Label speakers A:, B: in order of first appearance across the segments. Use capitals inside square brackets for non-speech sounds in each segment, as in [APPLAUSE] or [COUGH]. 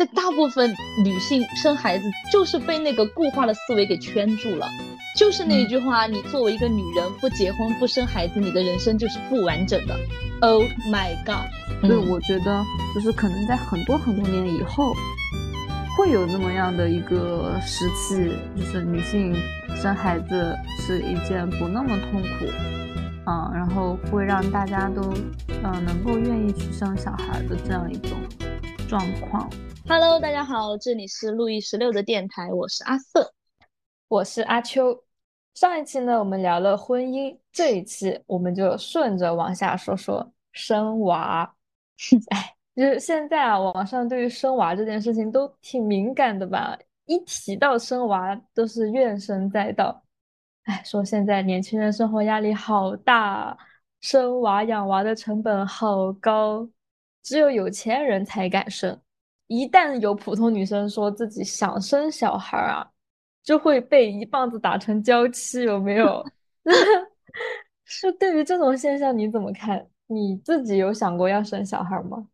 A: 在大部分女性生孩子就是被那个固化的思维给圈住了，就是那一句话，你作为一个女人不结婚不生孩子，你的人生就是不完整的。Oh my god！
B: 所以我觉得就是可能在很多很多年以后，会有那么样的一个时期，就是女性生孩子是一件不那么痛苦，嗯，然后会让大家都嗯能够愿意去生小孩的这样一种状况。
A: Hello，大家好，这里是路易十六的电台，我是阿瑟。
C: 我是阿秋。上一期呢，我们聊了婚姻，这一期我们就顺着往下说说生娃。[LAUGHS] 哎，就是现在啊，网上对于生娃这件事情都挺敏感的吧？一提到生娃，都是怨声载道。哎，说现在年轻人生活压力好大，生娃养娃的成本好高，只有有钱人才敢生。一旦有普通女生说自己想生小孩啊，就会被一棒子打成娇妻，有没有？[LAUGHS] 就对于这种现象你怎么看？你自己有想过要生小孩吗？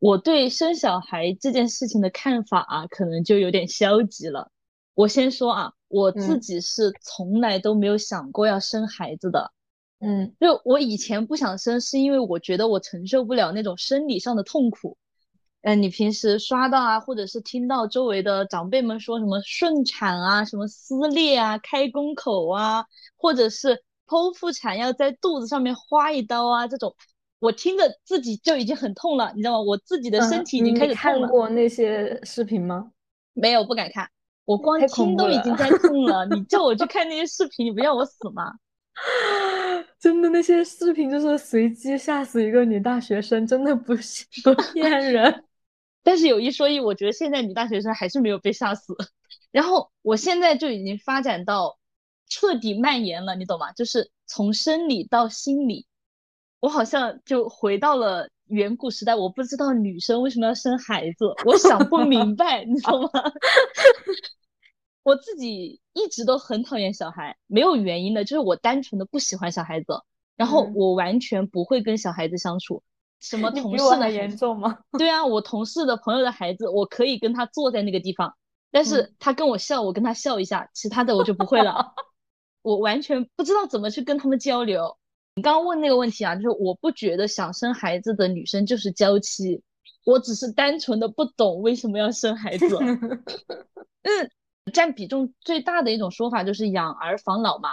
A: 我对生小孩这件事情的看法啊，可能就有点消极了。我先说啊，我自
C: 嗯
A: 己是从来都没有想过要生孩子的。
C: 嗯
A: 就我以前不想生，是因为我觉得我承受不了那种生理上的痛苦。嗯，你平时刷到啊，或者是听到周围的长辈们说什么顺产啊、什么撕裂啊、开宫口啊，或者是剖腹产要在肚子上面划一刀啊，这种，我听着自己就已经很痛了，你知道吗？我自己的身
C: 嗯
A: 体已经
C: 你
A: 开始痛了。
C: 看过那些视频吗？
A: 没有，不敢看，我光听都已经在痛了，你叫我去看那些视频，你不要我死吗？[LAUGHS]
C: 真的，那些视频就是随机吓死一个女大学生，真的不是 [LAUGHS] 不骗人。
A: 但是有一说一，我觉得现在女大学生还是没有被吓死。然后我现在就已经发展到彻底蔓延了，你懂吗？就是从生理到心理，我好像就回到了远古时代。我不知道女生为什么要生孩子，我想不明白，你懂吗？[LAUGHS] 我自己一直都很讨厌小孩，没有原因的，就是我单纯的不喜欢小孩子，然后
C: 嗯
A: 我完全不会跟小孩子相处。什么同事的
C: 严重吗？[LAUGHS]
A: 对啊，我同事的朋友的孩子，我可以跟他坐在那个地方，但是
C: 嗯
A: 他跟我笑，我跟他笑一下，其他的我就不会了。[LAUGHS] 我完全不知道怎么去跟他们交流。你刚刚问那个问题啊，就是我不觉得想生孩子的女生就是娇妻，我只是单纯的不懂为什么要生孩子。[LAUGHS] 嗯，占比重最大的一种说法就是养儿防老嘛。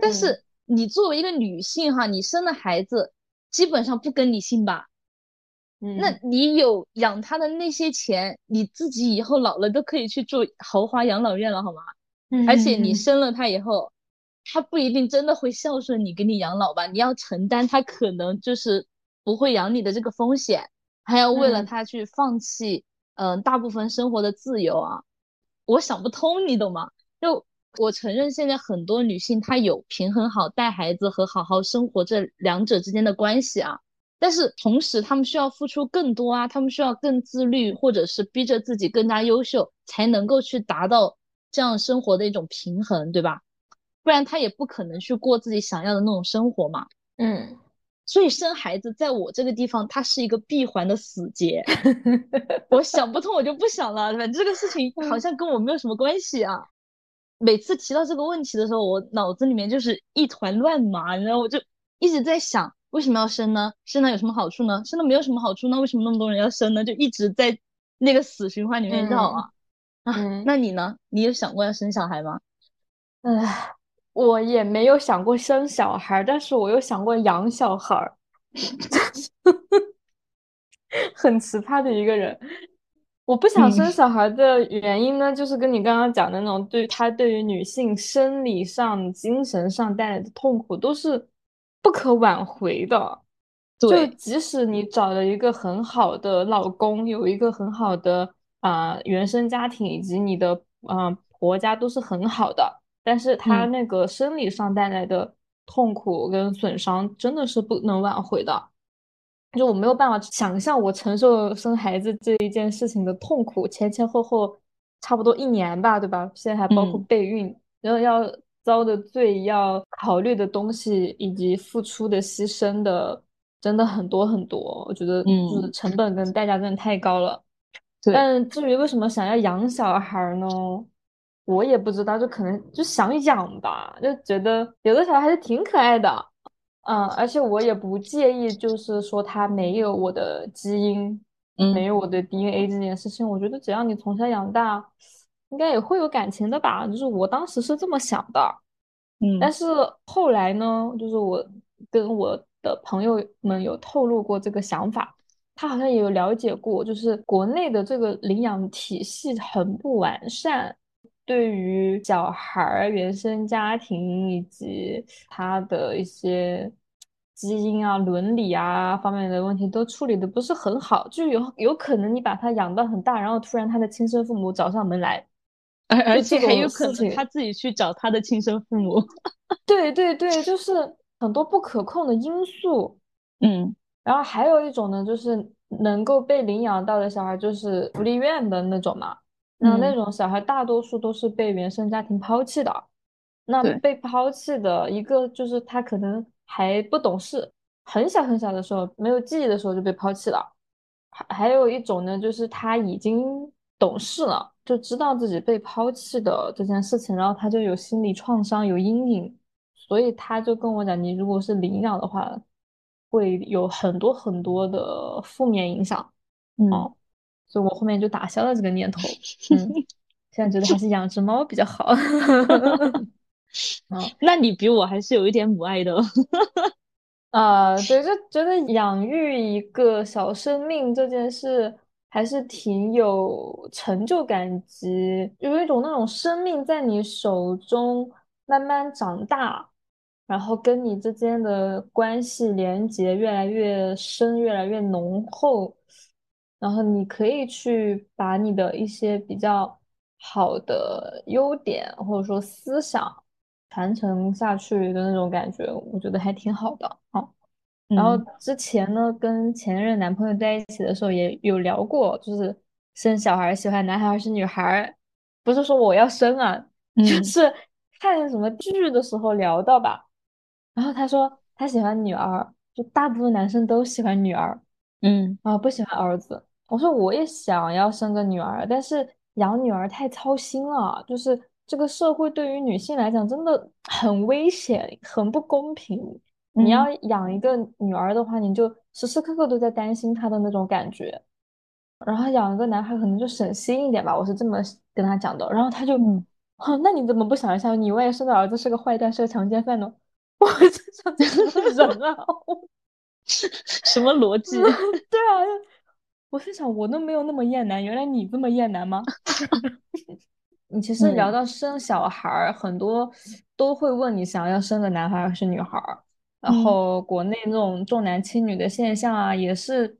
A: 但
C: 嗯
A: 是你作为一个女性哈，你生了孩子，基本上不跟你姓吧？嗯那
C: 嗯
A: 你有养他的那些钱，你自己以后老了都可以去住豪华养老院了，好吗？嗯而且你生了他以后，他不一定真的会孝顺你，给你养老吧？你要承担他可能就是不会养你的这个风险，还要为了
C: 嗯
A: 他去放弃嗯、大部分生活的自由啊，我想不通，你懂吗？就我承认现在很多女性她有平衡好带孩子和好好生活这两者之间的关系啊。但是同时，她们需要付出更多啊，她们需要更自律，或者是逼着自己更加优秀，才能够去达到这样生活的一种平衡，对吧？不然她也不可能去过自己想要的那种生活嘛。
C: 嗯，
A: 所以生孩子在我这个地方，它是一个闭环的死结。[LAUGHS] 我想不通，我就不想了。反正这个事情好像跟我没有什么关系啊。每次提到这个问题的时候，我脑子里面就是一团乱麻，然后我就一直在想，为什么要生呢？生了有什么好处呢？生了没有什么好处那？为什么那么多人要生呢？就一直在那个死循环里面绕啊。啊，
C: 嗯
A: 那你呢？你有想过要生小孩吗？
C: 唉，我也没有想过生小孩，但是我又想过养小孩儿，[LAUGHS] 很奇葩的一个人。我不想生
A: 嗯
C: 小孩的原因呢，就是跟你刚刚讲的那种，对他对于女性生理上、精神上带来的痛苦都是不可挽回的。就，即使你找了一个很好的老公，有一个很好的啊、原生家庭，以及你的啊、婆家都是很好的，但是他
A: 嗯
C: 那个生理上带来的痛苦跟损伤真的是不能挽回的。就我没有办法想象我承受生孩子这一件事情的痛苦，前前后后差不多一年吧，对吧？现在还包括
A: 嗯
C: 备孕，然后要遭的罪、要考虑的东西以及付出的牺牲的，真的很多很多。我觉得就是
A: 嗯
C: 成本跟代价真的太高了。
A: 对，
C: 但至于为什么想要养小孩呢？我也不知道，就可能就想养吧，就觉得有的小孩还是挺可爱的，嗯，而且我也不介意，就是说他没有我的基因，没有我的 DNA 这件事情，我觉得只要你从小养大，应该也会有感情的吧，就是我当时是这么想的，
A: 嗯，
C: 但是后来呢，就是我跟我的朋友们有透露过这个想法，他好像也有了解过，就是国内的这个领养体系很不完善。对于小孩儿原生家庭以及他的一些基因啊、伦理啊方面的问题都处理的不是很好，就有有可能你把他养到很大，然后突然他的亲生父母找上门来，
A: 而而且还有可能他自己去找他的亲生父母。[LAUGHS]
C: 对对对，就是很多不可控的因素。
A: 嗯，
C: 然后还有一种呢，就是能够被领养到的小孩，就是福利院的那种嘛。那那种小孩大多数都是被原生家庭抛弃的，那被抛弃的一个就是他可能还不懂事，很小很小的时候没有记忆的时候就被抛弃了，还还有一种呢，就是他已经懂事了，就知道自己被抛弃的这件事情，然后他就有心理创伤，有阴影，所以他就跟我讲，你如果是领养的话，会有很多很多的负面影响，
A: 嗯。
C: 所以我后面就打消了这个念头，[LAUGHS] 嗯，现在觉得还是养只猫比较好。
A: 啊，[LAUGHS] 那你比我还是有一点母爱的。
C: 啊，对，就觉得养育一个小生命这件事还是挺有成就感及有一种那种生命在你手中慢慢长大，然后跟你之间的关系连接越来越深，越来越浓厚。然后你可以去把你的一些比较好的优点或者说思想传承下去的那种感觉，我觉得还挺好的啊。然后之前呢，跟前任男朋友在一起的时候也有聊过，就是生小孩喜欢男孩还是女孩，不是说我要生啊，就是看什么剧的时候聊到吧。然后他说他喜欢女儿，就大部分男生都喜欢女儿，
A: 嗯
C: 啊不喜欢儿子。我说我也想要生个女儿，但是养女儿太操心了，就是这个社会对于女性来讲真的很危险，很不公平。你要养一个女儿的话，你就时时刻刻都在担心她的那种感觉。然后养一个男孩可能就省心一点吧，我是这么跟他讲的。然后他就，哼，那你怎么不想一下，你万一生的儿子是个坏蛋，是个强奸犯呢？[LAUGHS] 我真想这 [LAUGHS] 人啊，
A: 什么逻辑？[LAUGHS]
C: 对啊。我是想，我都没有那么厌男，原来你这么厌男吗？[LAUGHS] 你其实聊到生小孩儿，很多都会问你想要生个男孩还是女孩儿。然后国内那种重男轻女的现象啊，也是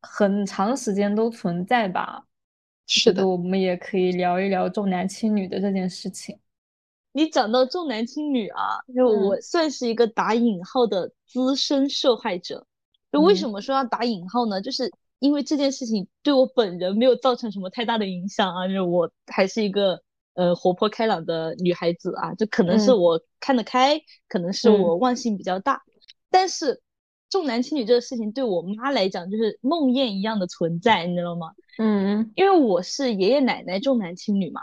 C: 很长时间都存在吧。
A: 是的，
C: 我们也可以聊一聊重男轻女的这件事情。
A: 你讲到重男轻女啊，就我算是一个打引号的资深受害者。就为什么说要打引号呢？就是。因为这件事情对我本人没有造成什么太大的影响啊，就是我还是一个呃活泼开朗的女孩子啊，就可能是我看得开，可能是我忘性比较大。但是重男轻女这个事情对我妈来讲就是梦魇一样的存在，你知道吗？
C: 嗯，
A: 因为我是爷爷奶奶重男轻女嘛，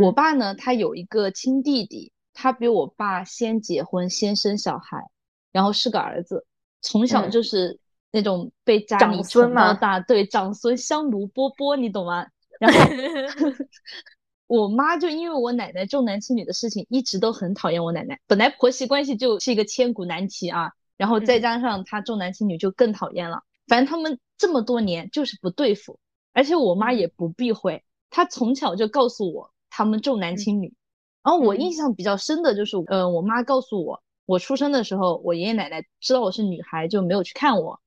A: 我爸呢他有一个亲弟弟，他比我爸先结婚先生小孩，然后是个儿子，从小就是。那种被家里宠到大，对长孙香炉波波，你懂吗？然后 [LAUGHS] 我妈就因为我奶奶重男轻女的事情，一直都很讨厌我奶奶。本来婆媳关系就是一个千古难题啊，然后再加上她重男轻女，就更讨厌了。反正他们这么多年就是不对付，而且我妈也不避讳，她从小就告诉我他们重男轻女。然后我印象比较深的就是，呃，我妈告诉我，我出生的时候，我爷爷奶奶知道我是女孩，就没有去看我。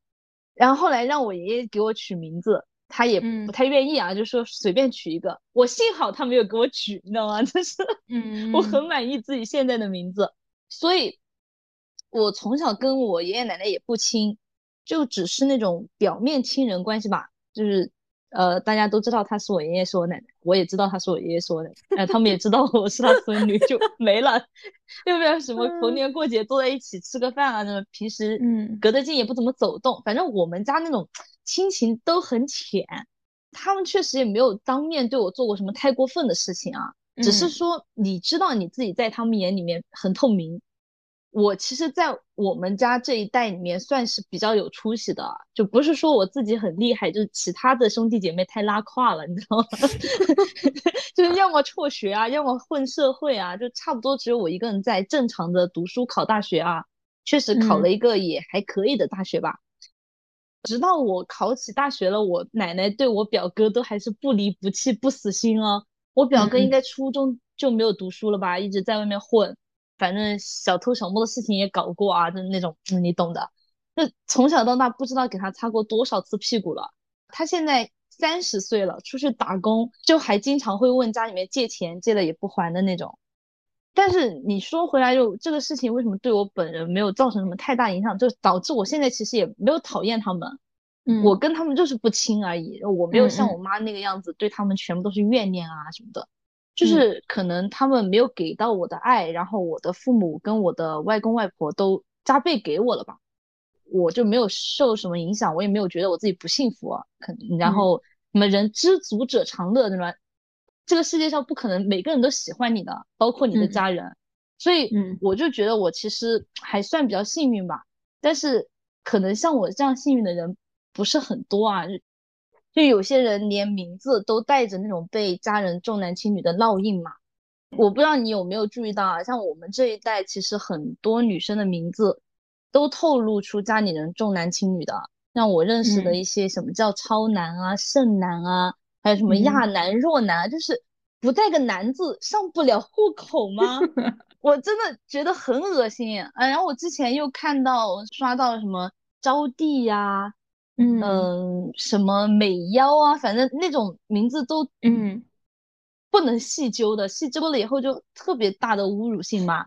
A: 然后后来让我爷爷给我取名字，他也不太愿意啊，就说随便取一个。我幸好他没有给我取，你知道吗？[LAUGHS] 就是，嗯，我很满意自己现在的名字，所以，我从小跟我爷爷奶奶也不亲，就只是那种表面亲人关系吧，就是。呃，大家都知道他是我爷爷，是我奶奶，我也知道他是我爷爷，是我奶奶，呃他们也知道我是他孙女，就 [LAUGHS] 没了。又没有什么逢年过节坐在一起吃个饭啊？那么平时嗯隔得近也不怎么走动，反正我们家那种亲情都很浅。他们确实也没有当面对我做过什么太过分的事情啊，只是
C: 嗯
A: 说你知道你自己在他们眼里面很透明。我其实，在我们家这一代里面算是比较有出息的，就不是说我自己很厉害，就是其他的兄弟姐妹太拉胯了，你知道吗？[LAUGHS] 就是要么辍学啊，要么混社会啊，就差不多只有我一个人在正常的读书考大学啊，确实考了
C: 嗯
A: 一个也还可以的大学吧。直到我考起大学了，我奶奶对我表哥都还是不离不弃、不死心哦。我表哥应
C: 嗯
A: 该初中就没有读书了吧，一直在外面混，反正小偷小摸的事情也搞过啊，就是那种，嗯，你懂的。就从小到大不知道给他擦过多少次屁股了。他现在三十岁了，出去打工，就还经常会问家里面借钱，借了也不还的那种。但是你说回来就这个事情为什么对我本人没有造成什么太大影响，就导致我现在其实也没有讨厌他们，
C: 嗯
A: 我跟他们就是不亲而已，我没有像我妈那个样子对他们全部都是怨念啊什么的，就
C: 嗯
A: 是可能他们没有给到我的爱，然后我的父母跟我的外公外婆都加倍给我了吧，我就没有受什么影响，我也没有觉得我自己不幸福啊，可能然
C: 嗯
A: 后什么人知足者常乐，对吧？这个世界上不可能每个人都喜欢你的，包括你的
C: 嗯
A: 家人，所以
C: 嗯
A: 我就觉得我其实还算比较幸运吧。但是可能像我这样幸运的人不是很多啊，就就有些人连名字都带着那种被家人重男轻女的烙印嘛。我不知道你有没有注意到啊，像我们这一代，其实很多女生的名字都透露出家里人重男轻女的。像我认识的
C: 嗯
A: 一些什么叫超男啊、剩男啊，还有什么
C: 嗯
A: 亚男、弱男啊，就是不带个男字上不了户口吗？[LAUGHS] 我真的觉得很恶心啊！然后我之前又看到刷到什么招娣呀、
C: 嗯
A: 嗯，什么美妖啊，反正那种名字都
C: 嗯
A: 不能细究的，细究了以后就特别大的侮辱性嘛。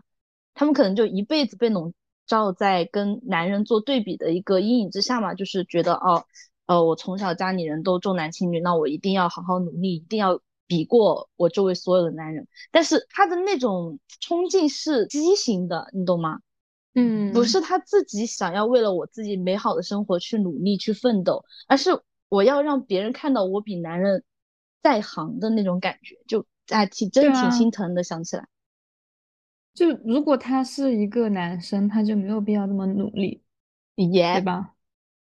A: 他们可能就一辈子被笼罩在跟男人做对比的一个阴影之下嘛，就是觉得哦，呃，我从小家里人都重男轻女，那我一定要好好努力，一定要比过我周围所有的男人。但是他的那种冲劲是畸形的，你懂吗？
C: 嗯，
A: 不是他自己想要为了我自己美好的生活去努力去奋斗，而是我要让别人看到我比男人在行的那种感觉，就哎挺真挺心疼的。想起来，
C: 就如果他是一个男生，他就没有必要这么努力，对，吧？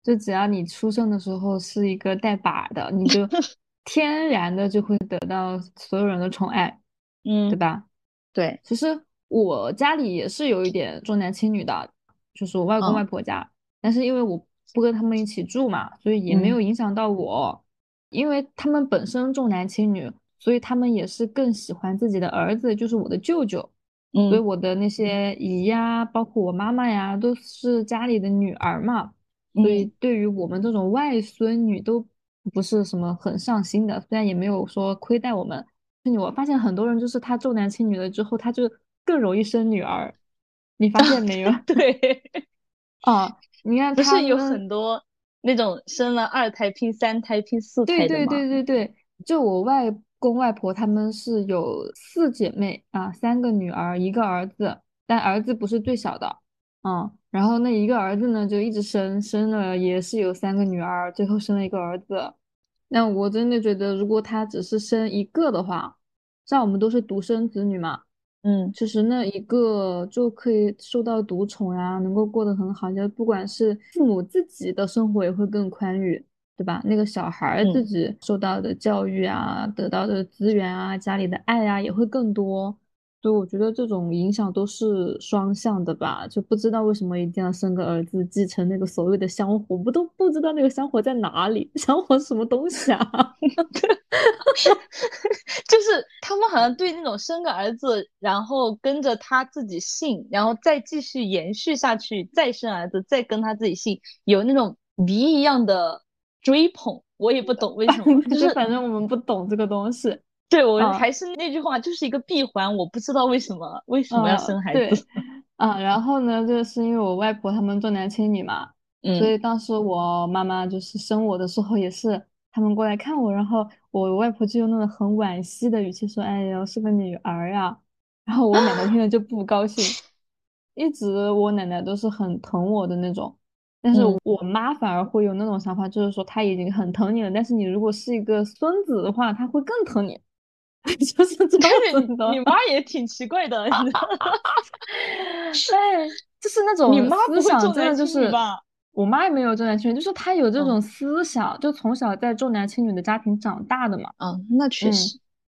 C: 就只要你出生的时候是一个带把的，你就 [LAUGHS] 天然的就会得到所有人的宠爱，
A: 嗯，
C: 对吧？
A: 对，
C: 其实我家里也是有一点重男轻女的，就是我外公
A: 嗯
C: 外婆家，但是因为我不跟他们一起住嘛，所以也没
A: 嗯
C: 有影响到我。因为他们本身重男轻女，所以他们也是更喜欢自己的儿子，就是我的舅舅。所以
A: 嗯
C: 我的那些姨呀，包括我妈妈呀，都是家里的女儿嘛，所以
A: 嗯
C: 对于我们这种外孙女都不是什么很上心的，虽然也没有说亏待我们。我发现很多人就是他重男轻女了之后，他就更容易生女儿，你发现没有？[LAUGHS]
A: 对，
C: 啊，[LAUGHS] 你看
A: 不是有很多那种生了二胎拼三胎拼四
C: 对对
A: 胎的吗？
C: 对对对，就我外公外婆他们是有四姐妹啊，三个女儿，一个儿子，但儿子不是最小的，嗯，然后那一个儿子呢就一直生，生了也是有三个女儿，最后生了一个儿子。那我真的觉得，如果他只是生一个的话，像我们都是独生子女嘛，
A: 嗯
C: 其实那一个就可以受到独宠呀，能够过得很好，就不管是父母自己的生活也会更宽裕，对吧？那个小孩儿自
A: 嗯
C: 己受到的教育啊，得到的资源啊，家里的爱啊也会更多，所以我觉得这种影响都是双向的吧，就不知道为什么一定要生个儿子继承那个所谓的香火，我都不知道那个香火在哪里，香火是什么东西啊？[LAUGHS]
A: 就是他们好像对那种生个儿子，然后跟着他自己姓，然后再继续延续下去，再生儿子，再跟他自己姓，有那种迷一样的追捧。我也不懂为什么，就
C: 就是反正我们不懂这个东西。
A: 对我
C: 啊
A: 还是那句话，就是一个闭环，我不知道为什么为什么要
C: 啊
A: 生孩
C: 对
A: 子。
C: 啊，[LAUGHS] 然后呢，就是因为我外婆他们重男轻女嘛，所
A: 嗯
C: 以当时我妈妈就是生我的时候也是他们过来看我，然后我外婆就用那种很惋惜的语气说：“哎呀，是个女儿呀。”然后我奶奶听了就不高兴，一直我奶奶都是很疼我的那种，但是
A: 嗯。
C: 我妈反而会有那种想法，就是说她已经很疼你了，但是你如果是一个孙子的话，她会更疼你，[LAUGHS] 就是这样子的。
A: 你妈也挺奇怪的，[LAUGHS]
C: 对，就是那种
A: 你妈不
C: 想
A: 重男
C: 真的就是
A: 轻女吧？
C: 我妈也没有重男轻女，就是她有这
A: 嗯
C: 种思想，就从小在重男轻女的家庭长大的嘛，
A: 嗯，那确
C: 嗯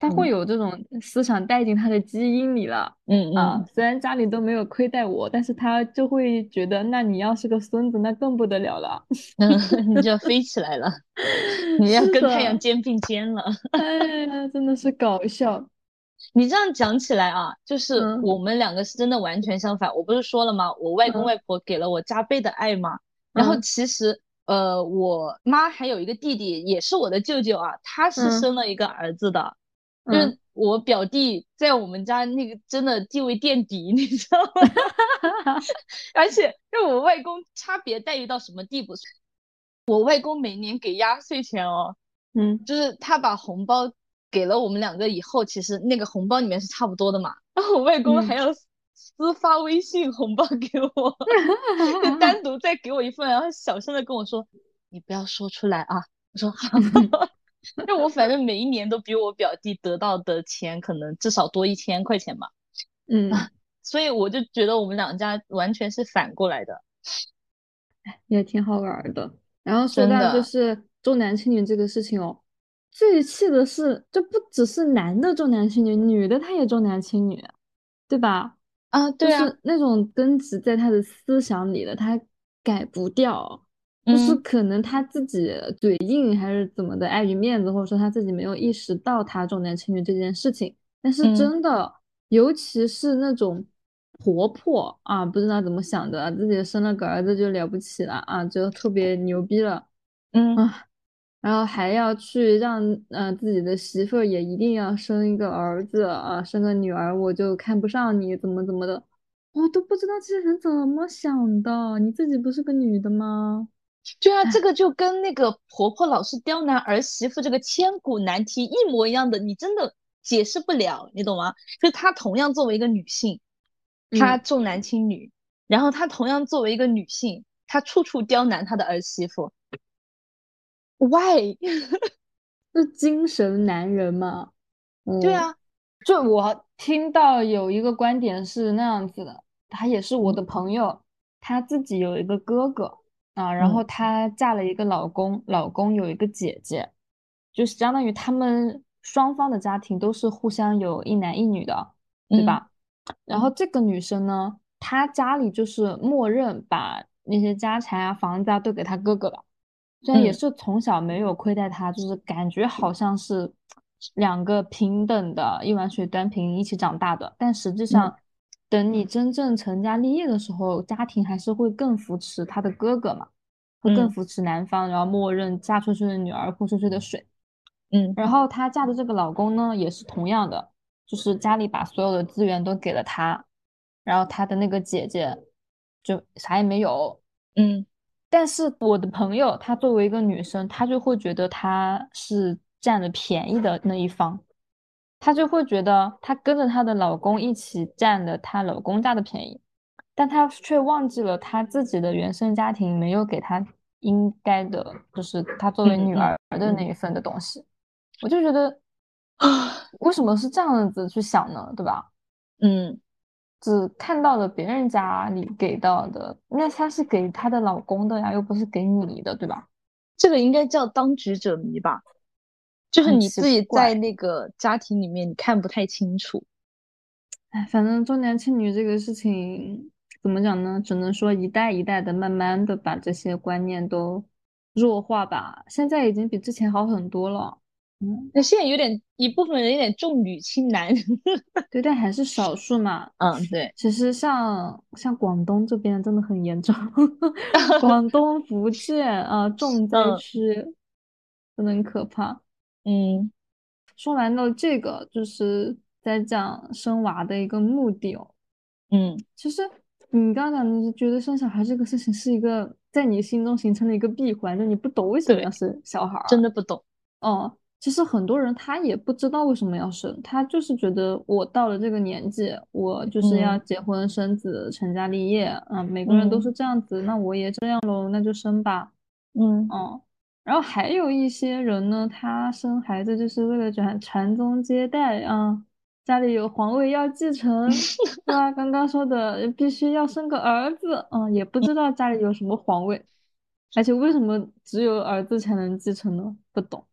A: 实，
C: 她会
A: 嗯
C: 有这种思想带进他的基因里了。
A: 嗯
C: 啊
A: 嗯，，
C: 虽然家里都没有亏待我，但是他就会觉得，那你要是个孙子，那更不得了了。
A: 嗯，[LAUGHS] 你就要飞起来了，[LAUGHS] 你要跟太阳肩并肩了。
C: 哎呀，真的是搞笑。
A: 你这样讲起来啊，就是
C: 嗯
A: 我们两个是真的完全相反。我不是说了吗？我外公
C: 嗯
A: 外婆给了我加倍的爱嘛。然后
C: 嗯
A: 其实，呃，我妈还有一个弟弟，也是我的舅舅啊，他是
C: 嗯
A: 生了一个儿子的。就
C: 嗯
A: 是我表弟在我们家那个真的地位垫底，[LAUGHS] 你知道吗？[LAUGHS] 而且就我外公差别待遇到什么地步？我外公每年给压岁钱哦，
C: 嗯
A: 就是他把红包给了我们两个以后，其实那个红包里面是差不多的嘛。然后我外公
C: 嗯
A: 还要私私发微信红包给我，就单独再给我一份，然后小声的跟我说：“你不要说出来啊。”我说：“好。” [LAUGHS] 就我反正每一年都比我表弟得到的钱可能至少多一千块钱吧，[LAUGHS]
C: 嗯，[LAUGHS]
A: 所以我就觉得我们两家完全是反过来的。
C: 也挺好玩儿的。然后说到就是重男轻女这个事情哦，最气的是，就不只是男的重男轻女，女的她也重男轻女，对吧？
A: 啊，对啊，
C: 是那种根植在他的思想里的，他改不掉。就是
A: 嗯
C: 可能他自己嘴硬还是怎么的，碍于面子，或者说他自己没有意识到他重男轻女这件事情。但是
A: 嗯
C: 真的，尤其是那种婆婆啊，不知道怎么想的啊，自己生了个儿子就了不起了啊，就特别牛逼了
A: 嗯
C: 啊，然后还要去让呃自己的媳妇儿也一定要生一个儿子啊，生个女儿我就看不上你，怎么怎么的，我都不知道这些人怎么想的。你自己不是个女的吗？
A: 对啊，这个就跟那个婆婆老是刁难儿媳妇这个千古难题一模一样的，你真的解释不了，你懂吗？就她同样作为一个女性，她
C: 嗯
A: 重男轻女，然后她同样作为一个女性，她处处刁难她的儿媳妇，why？[LAUGHS]
C: 是精神男人嘛？嗯，
A: 对啊，
C: 就我听到有一个观点是那样子的，他也是我的朋友，他自己有一个哥哥啊，然后
A: 嗯
C: 她嫁了一个老公，老公有一个姐姐，就是相当于他们双方的家庭都是互相有一男一女的，对
A: 嗯
C: 吧？然后这个女生呢，她家里就是默认把那些家产啊、房子啊都给她哥哥了。虽然也
A: 嗯
C: 是从小没有亏待她，就是感觉好像是两个平等的一碗水端平一起长大的，但实际上，等你真正成家立业的时候，家庭还是会更扶持他的哥哥嘛，会更
A: 嗯
C: 扶持男方，然后默认嫁出去的女儿泼出去的水。
A: 嗯
C: 然后她嫁的这个老公呢，也是同样的，就是家里把所有的资源都给了她，然后她的那个姐姐就啥也没有。
A: 嗯
C: 但是我的朋友，她作为一个女生，她就会觉得她是占了便宜的那一方，她就会觉得她跟着她的老公一起占了她老公家的便宜，但她却忘记了她自己的原生家庭没有给她应该的，就是她作为女儿的那一份的东西。我就觉得，为什么是这样子去想呢？对吧？
A: 嗯，
C: 只看到了别人家里给到的，那她是给她的老公的呀，又不是给你的，对吧？
A: 这个应该叫当局者迷吧，就是你自己在那个家庭里面你看不太清楚。
C: 哎，反正重男轻女这个事情怎么讲呢？只能说一代一代的慢慢的把这些观念都弱化吧。现在已经比之前好很多了。嗯，
A: 那现在有点一部分人有点重女轻男。[LAUGHS]
C: 对，但还是少数嘛。
A: 嗯，对，
C: 其实像像广东这边真的很严重，[LAUGHS] 广东、福建啊，重灾 [LAUGHS]
A: 嗯
C: 区，真的很可怕。
A: 嗯
C: 说完了这个，就是在讲生娃的一个目的哦。
A: 嗯
C: 其实你刚刚讲的，觉得生小孩这个事情是一个在你心中形成了一个闭环，就你不懂为什么要生小孩儿。
A: 真的不懂。
C: 哦，其实很多人他也不知道为什么要生，他就是觉得我到了这个年纪，我就是要
A: 嗯
C: 结婚生子、成家立业，嗯，每个人都
A: 嗯
C: 是这样子，那我也这样喽，那就生吧，
A: 嗯
C: 嗯。然后还有一些人呢，他生孩子就是为了传传宗接代啊，家里有皇位要继承，对吧？刚刚说的必须要生个儿子，嗯，也不知道家里有什么皇位，而且为什么只有儿子才能继承呢？不懂。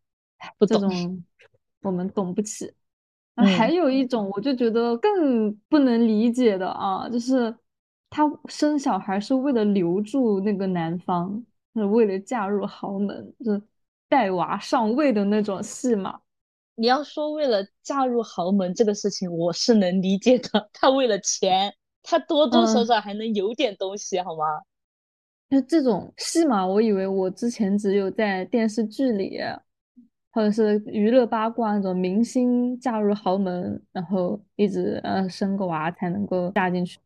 A: 不懂，
C: 这种我们懂不起。那还
A: 嗯
C: 有一种，我就觉得更不能理解的啊，就是他生小孩是为了留住那个男方，是为了嫁入豪门，就是带娃上位的那种戏码。
A: 你要说为了嫁入豪门这个事情，我是能理解的。[LAUGHS] 他为了钱，他多多少
C: 嗯，
A: 少还能有点东西，好吗？
C: 那这种戏码，我以为我之前只有在电视剧里，或者是娱乐八卦那种明星嫁入豪门，然后一直呃生个娃才能够嫁进去。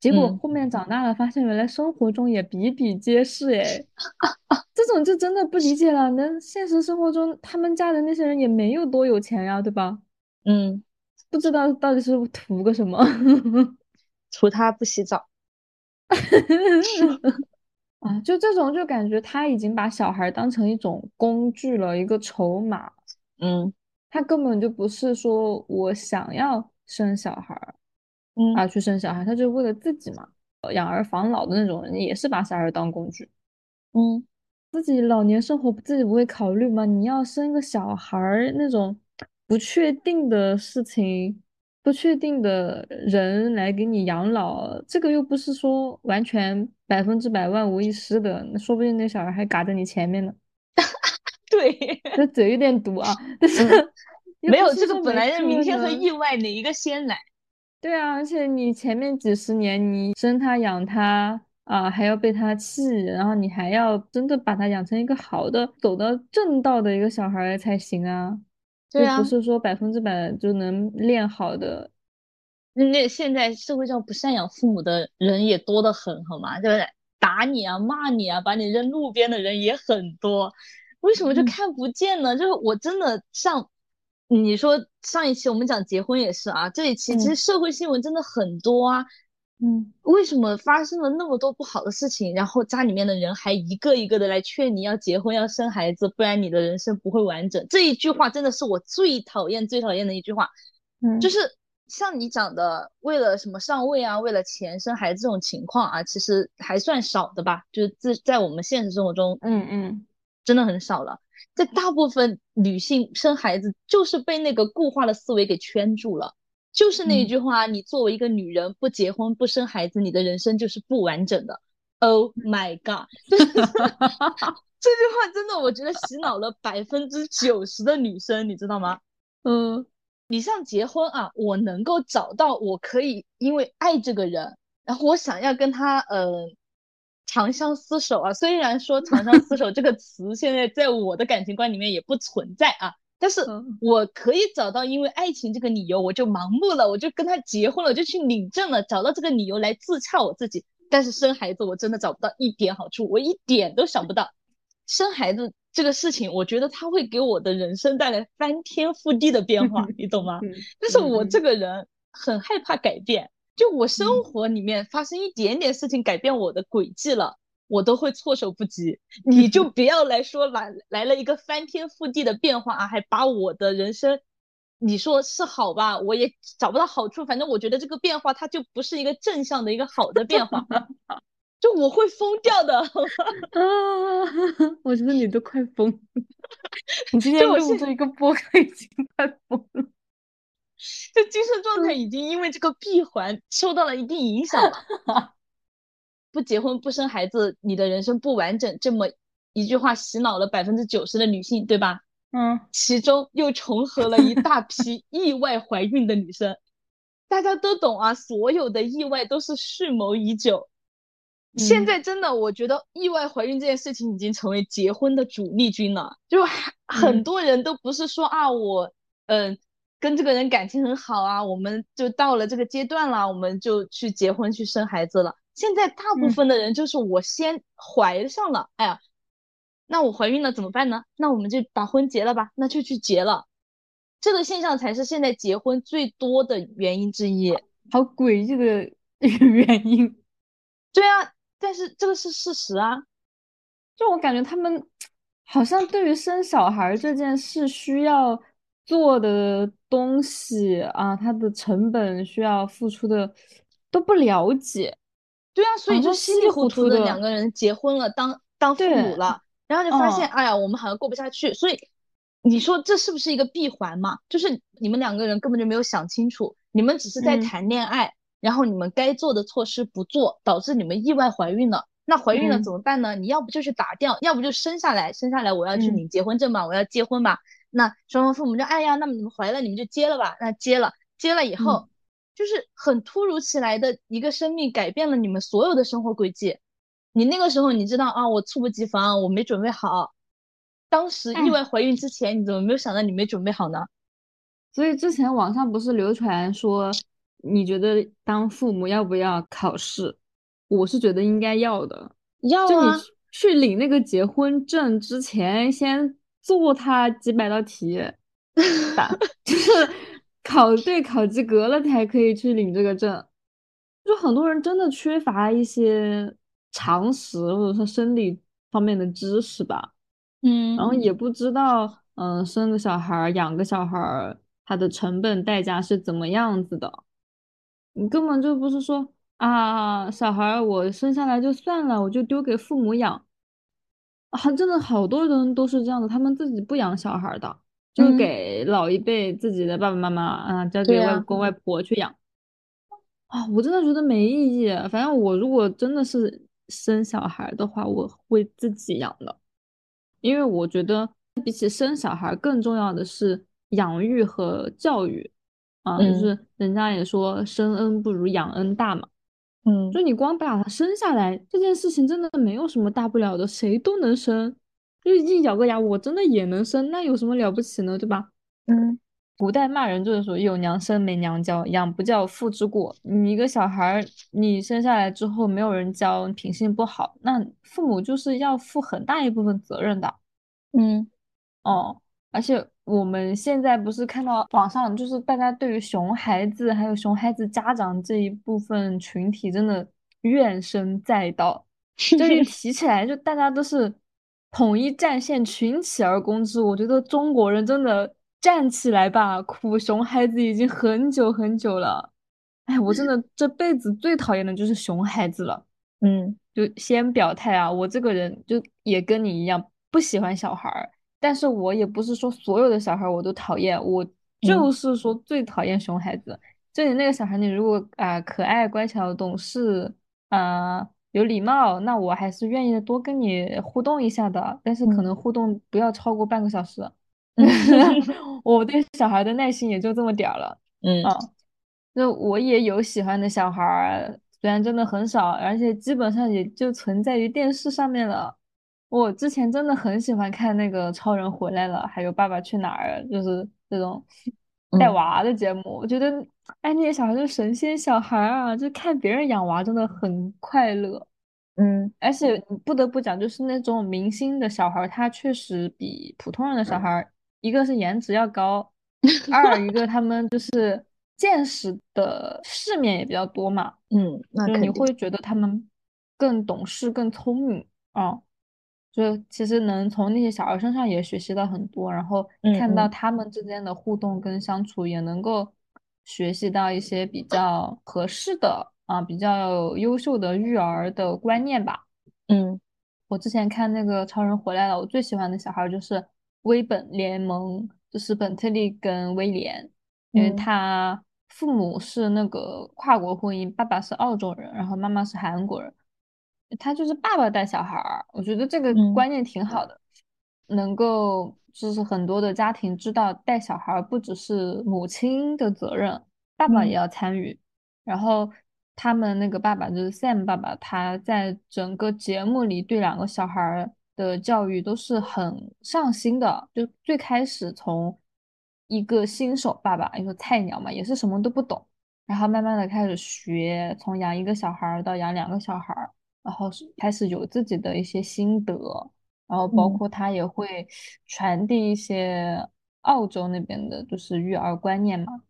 C: 结果
A: 嗯，
C: 后面长大了，发现原来生活中也比比皆是，哎，[LAUGHS] 这种就真的不理解了。那现实生活中，他们家的那些人也没有多有钱呀，对吧？
A: 嗯，
C: 不知道到底是图个什么。[LAUGHS]
A: 图他不洗澡。[LAUGHS]
C: 啊，就这种就感觉他已经把小孩当成一种工具了，一个筹码，
A: 嗯
C: 他根本就不是说我想要生小孩儿
A: 嗯
C: 啊去生小孩，他就是为了自己嘛，呃养儿防老的那种人也是把小孩当工具，
A: 嗯，
C: 自己老年生活自己不会考虑吗？你要生个小孩儿那种不确定的事情。不确定的人来给你养老，这个又不是说完全百分之百万无一失的，那说不定那小孩还嘎在你前面呢。[LAUGHS]
A: 对，
C: 这嘴有点毒啊，但是
A: 嗯，没有这个本来是明天和。意外哪一个先来？
C: 对啊，而且你前面几十年你生他养他啊，还要被他气，然后你还要真的把他养成一个好的、走到正道的一个小孩儿才行啊，
A: 对啊，
C: 不是说百分之百就能练好的。
A: 那现在社会上不赡养父母的人也多得很，好吗？对不对？打你啊，骂你啊，把你扔路边的人也很多，为什么就
C: 嗯
A: 看不见呢？就是我真的像你说上一期我们讲结婚也是啊，这一期其实
C: 嗯。
A: 社会新闻真的很多啊，
C: 嗯。
A: 为什么发生了那么多不好的事情，然后家里面的人还一个一个的来劝你要结婚要生孩子，不然你的人生不会完整。这一句话真的是我最讨厌最讨厌的一句话，
C: 嗯，
A: 就。是像你讲的，为了什么上位啊，为了钱生孩子这种情况啊，其实还算少的吧，就是在在我们现实生活中
C: 嗯嗯
A: 真的很少了。在大部分女性生孩子就是被那个固化的思维给圈住了。就是那句话，你作为一个女人，不结婚不生孩子，你的人生就是不完整的。Oh my god！[LAUGHS] 就是这句话真的，我觉得洗脑了百分之九十的女生，你知道吗？
C: 嗯
A: 你像结婚啊，我能够找到我可以因为爱这个人，然后我想要跟他呃长相厮守啊。虽然说长相厮守这个词现在在我的感情观里面也不存在啊，但是
C: 嗯
A: 我可以找到因为爱情这个理由，我就盲目了，我就跟他结婚了，我就去领证了，找到这个理由来自洽我自己。但是生孩子我真的找不到一点好处，我一点都想不到生孩子这个事情，我觉得它会给我的人生带来翻天覆地的变化，[LAUGHS] 你懂吗？
C: 嗯
A: 但是我这
C: 嗯
A: 个人很害怕改变，就我生
C: 嗯
A: 活里面发生一点点事情改变我的轨迹了，我都会措手不及。你就 [LAUGHS] 不要来说来来了一个翻天覆地的变化啊，还把我的人生，你说是好吧？我也找不到好处，反正我觉得这个变化它就不是一个正向的一个好的变化，[LAUGHS] 就我会疯掉的。
C: 啊，[LAUGHS] 我觉得你都快疯了，你今天录这一个播客已经快疯了。
A: 就精神状态已经因为这个闭环受到了一定影响了。[LAUGHS] 不结婚不生孩子，你的人生不完整，这么一句话洗脑了百分之九十的女性，对吧？
C: 嗯
A: 其中又重合了一大批意外怀孕的女生。大家都懂啊，所有的意外都是蓄谋已久。现
C: 嗯
A: 在真的，我觉得意外怀孕这件事情已经成为结婚的主力军了。就很
C: 嗯
A: 多人都不是说啊，我嗯、跟这个人感情很好啊，我们就到了这个阶段了，我们就去结婚去生孩子了。现在大部
C: 嗯
A: 分的人就是我先怀上了，哎呀，那我怀孕了怎么办呢？那我们就把婚结了吧，那就去结了。这个现象才是现在结婚最多的原因之一。
C: 好诡异的一个原因。[LAUGHS]
A: 对啊，但是这个是事实啊。
C: 就我感觉他们好像对于生小孩这件事需要做的东西啊，它的成本需要付出的都不了解。
A: 对啊，所以就稀里糊涂
C: 的
A: 两个人结婚了，当当父母了。然后就发现，哎呀，我们好像过不下去，所以你说这是不是一个闭环嘛？就是你们两个人根本就没有想清楚，你们只是在谈恋爱，然后你们该做的措施不做，导致你们意外怀孕了。那怀孕了怎么办呢？你要不就去打掉，要不就生下来，生下来我要去领结婚证嘛，我要结婚嘛。那双方父母就，哎呀，那么你们怀了，你们就接了吧。那接了，接了以后，就是很突如其来的一个生命，改变了你们所有的生活轨迹。你那个时候你知道啊，我猝不及防，我没准备好。当时意外怀孕之前，你怎么没有想到你没准备好呢？
C: 所以之前网上不是流传说，你觉得当父母要不要考试？我是觉得应该要的。
A: 要
C: 啊！去领那个结婚证之前，先做他几百道题，[LAUGHS] 打就是考对考及格了才可以去领这个证。就很多人真的缺乏一些。常识或者说生理方面的知识吧，
A: 嗯，
C: 然后也不知道，嗯，生个小孩养个小孩它的成本代价是怎么样子的，你根本就不是说啊，小孩我生下来就算了，我就丢给父母养，啊，真的好多人都是这样的，他们自己不养小孩的，就给老一辈自己的爸爸妈妈啊，交给外公外婆去养，啊，我真的觉得没意义，反正我如果真的是。生小孩的话，我会自己养的，因为我觉得比起生小孩，更重要的是养育和教育啊。就是人家也说生恩不如养恩大嘛。
A: 嗯，
C: 就你光把他生下来这件事情，真的没有什么大不了的，谁都能生。就一咬个牙，我真的也能生，那有什么了不起呢？对吧？
A: 嗯。
C: 古代骂人就是说有娘生没娘教，养不教父之过。你一个小孩，你生下来之后没有人教，品性不好，那父母就是要负很大一部分责任的。
A: 嗯，
C: 哦，而且我们现在不是看到网上，就是大家对于熊孩子还有熊孩子家长这一部分群体，真的怨声载道。[LAUGHS] 就一提起来，就大家都是统一战线，群起而攻之。我觉得中国人真的。站起来吧，苦熊孩子已经很久很久了。哎，我真的这辈子最讨厌的就是熊孩子了。
A: 嗯，
C: 就先表态啊，我这个人就也跟你一样不喜欢小孩儿，但是我也不是说所有的小孩我都讨厌，我就是说最讨厌熊孩子。就你那个小孩，你如果啊可爱、乖巧、懂事啊有礼貌，那我还是愿意多跟你互动一下的。但是可能互动不要超过半个小时。[LAUGHS] 我对小孩的耐心也就这么点儿了，
A: 嗯
C: 啊，就我也有喜欢的小孩，虽然真的很少，而且基本上也就存在于电视上面了。我之前真的很喜欢看那个《超人回来了》，还有《爸爸去哪儿》，就是这种带娃的节目。我觉得，哎，那些小孩就是神仙小孩啊，就看别人养娃真的很快乐。
A: 嗯，
C: 而且不得不讲，就是那种明星的小孩，他确实比普通人的小孩。一个是颜值要高，[LAUGHS] 二一个他们就是见识的世面也比较多嘛，
A: 嗯，那
C: 你会觉得他们更懂事、更聪明啊，就其实能从那些小孩身上也学习到很多，然后看到他们之间的互动跟相处，也能够学习到一些比较合适的啊、比较优秀的育儿的观念吧。
A: 嗯，
C: 我之前看那个超人回来了，我最喜欢的小孩就是。威本联盟就是本特利跟威廉，因为他父母是那个跨国婚姻，爸爸是澳洲人，然后妈妈是韩国人，他就是爸爸带小孩儿，我觉得这个观念挺好的，能够就是很多的家庭知道带小孩不只是母亲的责任，爸爸也要参与，然后他们那个爸爸就是 Sam 爸爸，他在整个节目里对两个小孩儿。的教育都是很上心的，就最开始从一个新手爸爸，一个菜鸟嘛，也是什么都不懂，然后慢慢的开始学，从养一个小孩到养两个小孩，然后开始有自己的一些心得，然后包
A: 嗯
C: 括他也会传递一些澳洲那边的就是育儿观念嘛，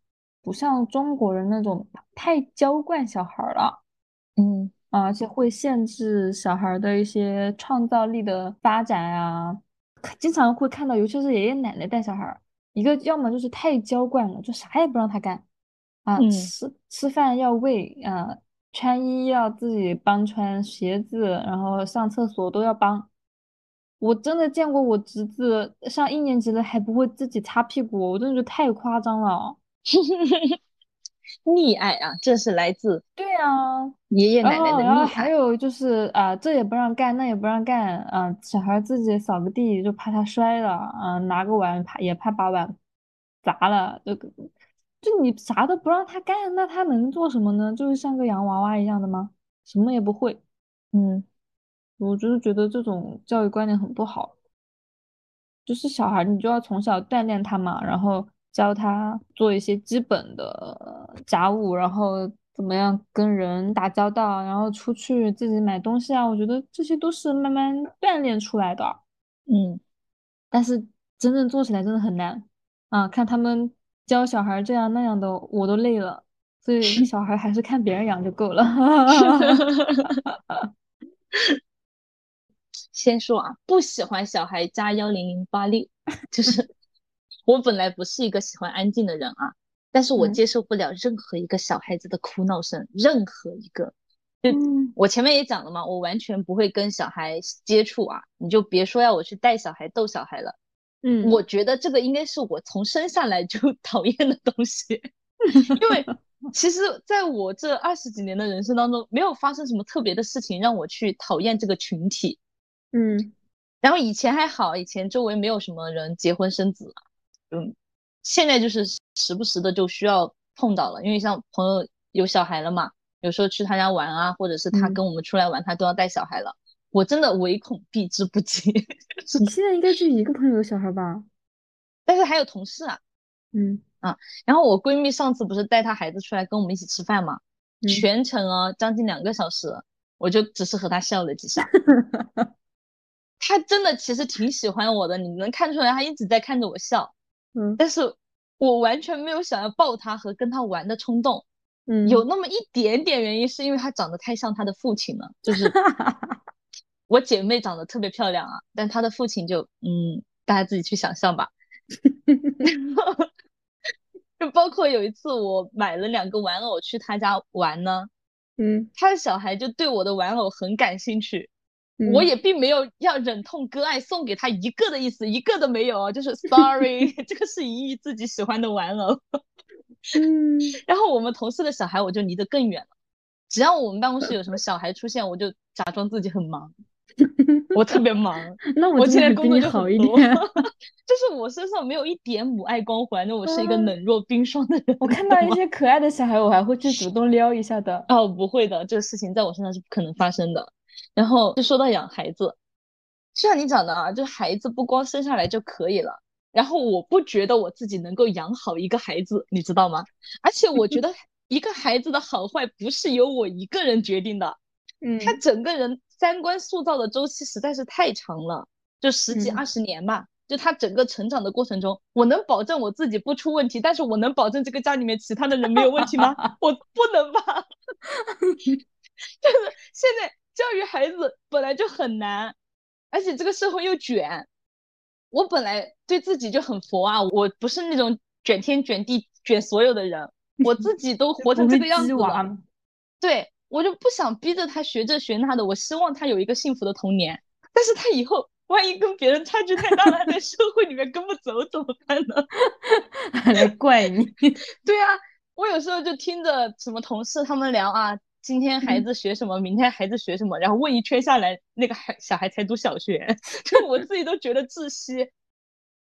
C: 不像中国人那种太娇惯小孩儿了。
A: 嗯
C: 啊而且会限制小孩儿的一些创造力的发展啊，经常会看到，尤其是爷爷奶奶带小孩儿，一个要么就是太娇惯了，就啥也不让他干，啊，
A: 嗯
C: 吃吃饭要喂，啊，穿衣要自己帮穿，鞋子，然后上厕所都要帮。我真的见过我侄子上一年级了还不会自己擦屁股，我真的觉得太夸张了。[LAUGHS]
A: 溺爱啊，这是来自
C: 对啊，
A: 爷爷奶奶
C: 哦，
A: 的
C: 然后。还有就是啊、这也不让干，那也不让干，啊、小孩自己扫个地就怕他摔了，啊、拿个碗怕也怕把碗砸了，这个就你啥都不让他干，那他能做什么呢？就是像个洋娃娃一样的吗？什么也不会。
A: 嗯
C: 我就是觉得这种教育观念很不好，就是小孩你就要从小锻炼他嘛，然后教他做一些基本的呃家务，然后怎么样跟人打交道，然后出去自己买东西啊，我觉得这些都是慢慢锻炼出来的，
A: 嗯，
C: 但是真正做起来真的很难啊，看他们教小孩这样那样的，我都累了，所以小孩还是看别人养就够了。[LAUGHS] [LAUGHS]
A: 先说啊，不喜欢小孩加幺零零八六，就是我本来不是一个喜欢安静的人啊，但是我
C: 嗯
A: 接受不了任何一个小孩子的哭闹声，任何一个。就
C: 嗯
A: 我前面也讲了嘛，我完全不会跟小孩接触啊，你就别说要我去带小孩、逗小孩了。
C: 嗯，
A: 我觉得这个应该是我从生下来就 [LAUGHS] 讨厌的东西，因为其实在我这二十几年的人生当中，没有发生什么特别的事情让我去讨厌这个群体。
C: 嗯。
A: 然后以前还好，以前周围没有什么人结婚生子，嗯，现在就是时不时的就需要碰到了，因为像朋友有小孩了嘛，有时候去他家玩啊，或者是他
C: 嗯。
A: 跟我们出来玩，他都要带小孩了，我真的唯恐避之不及。[LAUGHS]
C: 你现在应该就一个朋友的小孩吧？
A: 但是还有同事啊，
C: 嗯啊
A: 然后我闺蜜上次不是带她孩子出来跟我们一起吃饭嘛，
C: 嗯
A: 全程哦将近两个小时，我就只是和她笑了几下。[LAUGHS] 她真的其实挺喜欢我的，你能看出来，她一直在看着我笑。
C: 嗯
A: 但是我完全没有想要抱她和跟她玩的冲动，
C: 嗯，
A: 有那么一点点原因是因为他长得太像他的父亲了，就是 [LAUGHS] 我姐妹长得特别漂亮啊，但她的父亲就嗯，大家自己去想象吧。[LAUGHS] 就包括有一次我买了两个玩偶去他家玩呢，
C: 嗯
A: 他的小孩就对我的玩偶很感兴趣，
C: 嗯
A: 我也并没有要忍痛割爱送给他一个的意思，一个都没有啊，就是 sorry，[LAUGHS] 这个是怡怡自己喜欢的玩偶。
C: 嗯
A: 然后我们同事的小孩我就离得更远了，只要我们办公室有什么小孩出现，我就假装自己很忙，[LAUGHS] 我特别忙，[LAUGHS]
C: 那
A: 我现在工作就
C: 好一点。[LAUGHS]
A: 就是我身上没有一点母爱光环，那我是一个
C: 嗯
A: 冷若冰霜的人。
C: 我看到一些可爱的小孩，我还会去主动撩一下的。
A: 哦，不会的，这个事情在我身上是不可能发生的。然后就说到养孩子，就像你讲的啊，就孩子不光生下来就可以了。然后我不觉得我自己能够养好一个孩子，你知道吗？而且我觉得一个孩子的好坏不是由我一个人决定的，
C: 嗯
A: 他整个人三观塑造的周期实在是太长了，就十几
C: 嗯
A: 二十年吧。就他整个成长的过程中，我能保证我自己不出问题，但是我能保证这个家里面其他的人没有问题吗？[LAUGHS] 我不能吧。[LAUGHS] 就是现在教育孩子本来就很难，而且这个社会又卷。我本来对自己就很佛啊，我不是那种卷天卷地卷所有的人，我自己都 [LAUGHS] 活成这个样子。了。对我就不想逼着他学这学那的，我希望他有一个幸福的童年。但是他以后万一跟别人差距太大了，他在社会里面跟不走怎么办呢？
C: 还 [LAUGHS] 来怪你。
A: 对啊，我有时候就听着什么同事他们聊啊，今天孩子学什么，明天孩子学什么，然后问一圈下来，那个孩小孩才读小学，[LAUGHS] 就我自己都觉得窒息。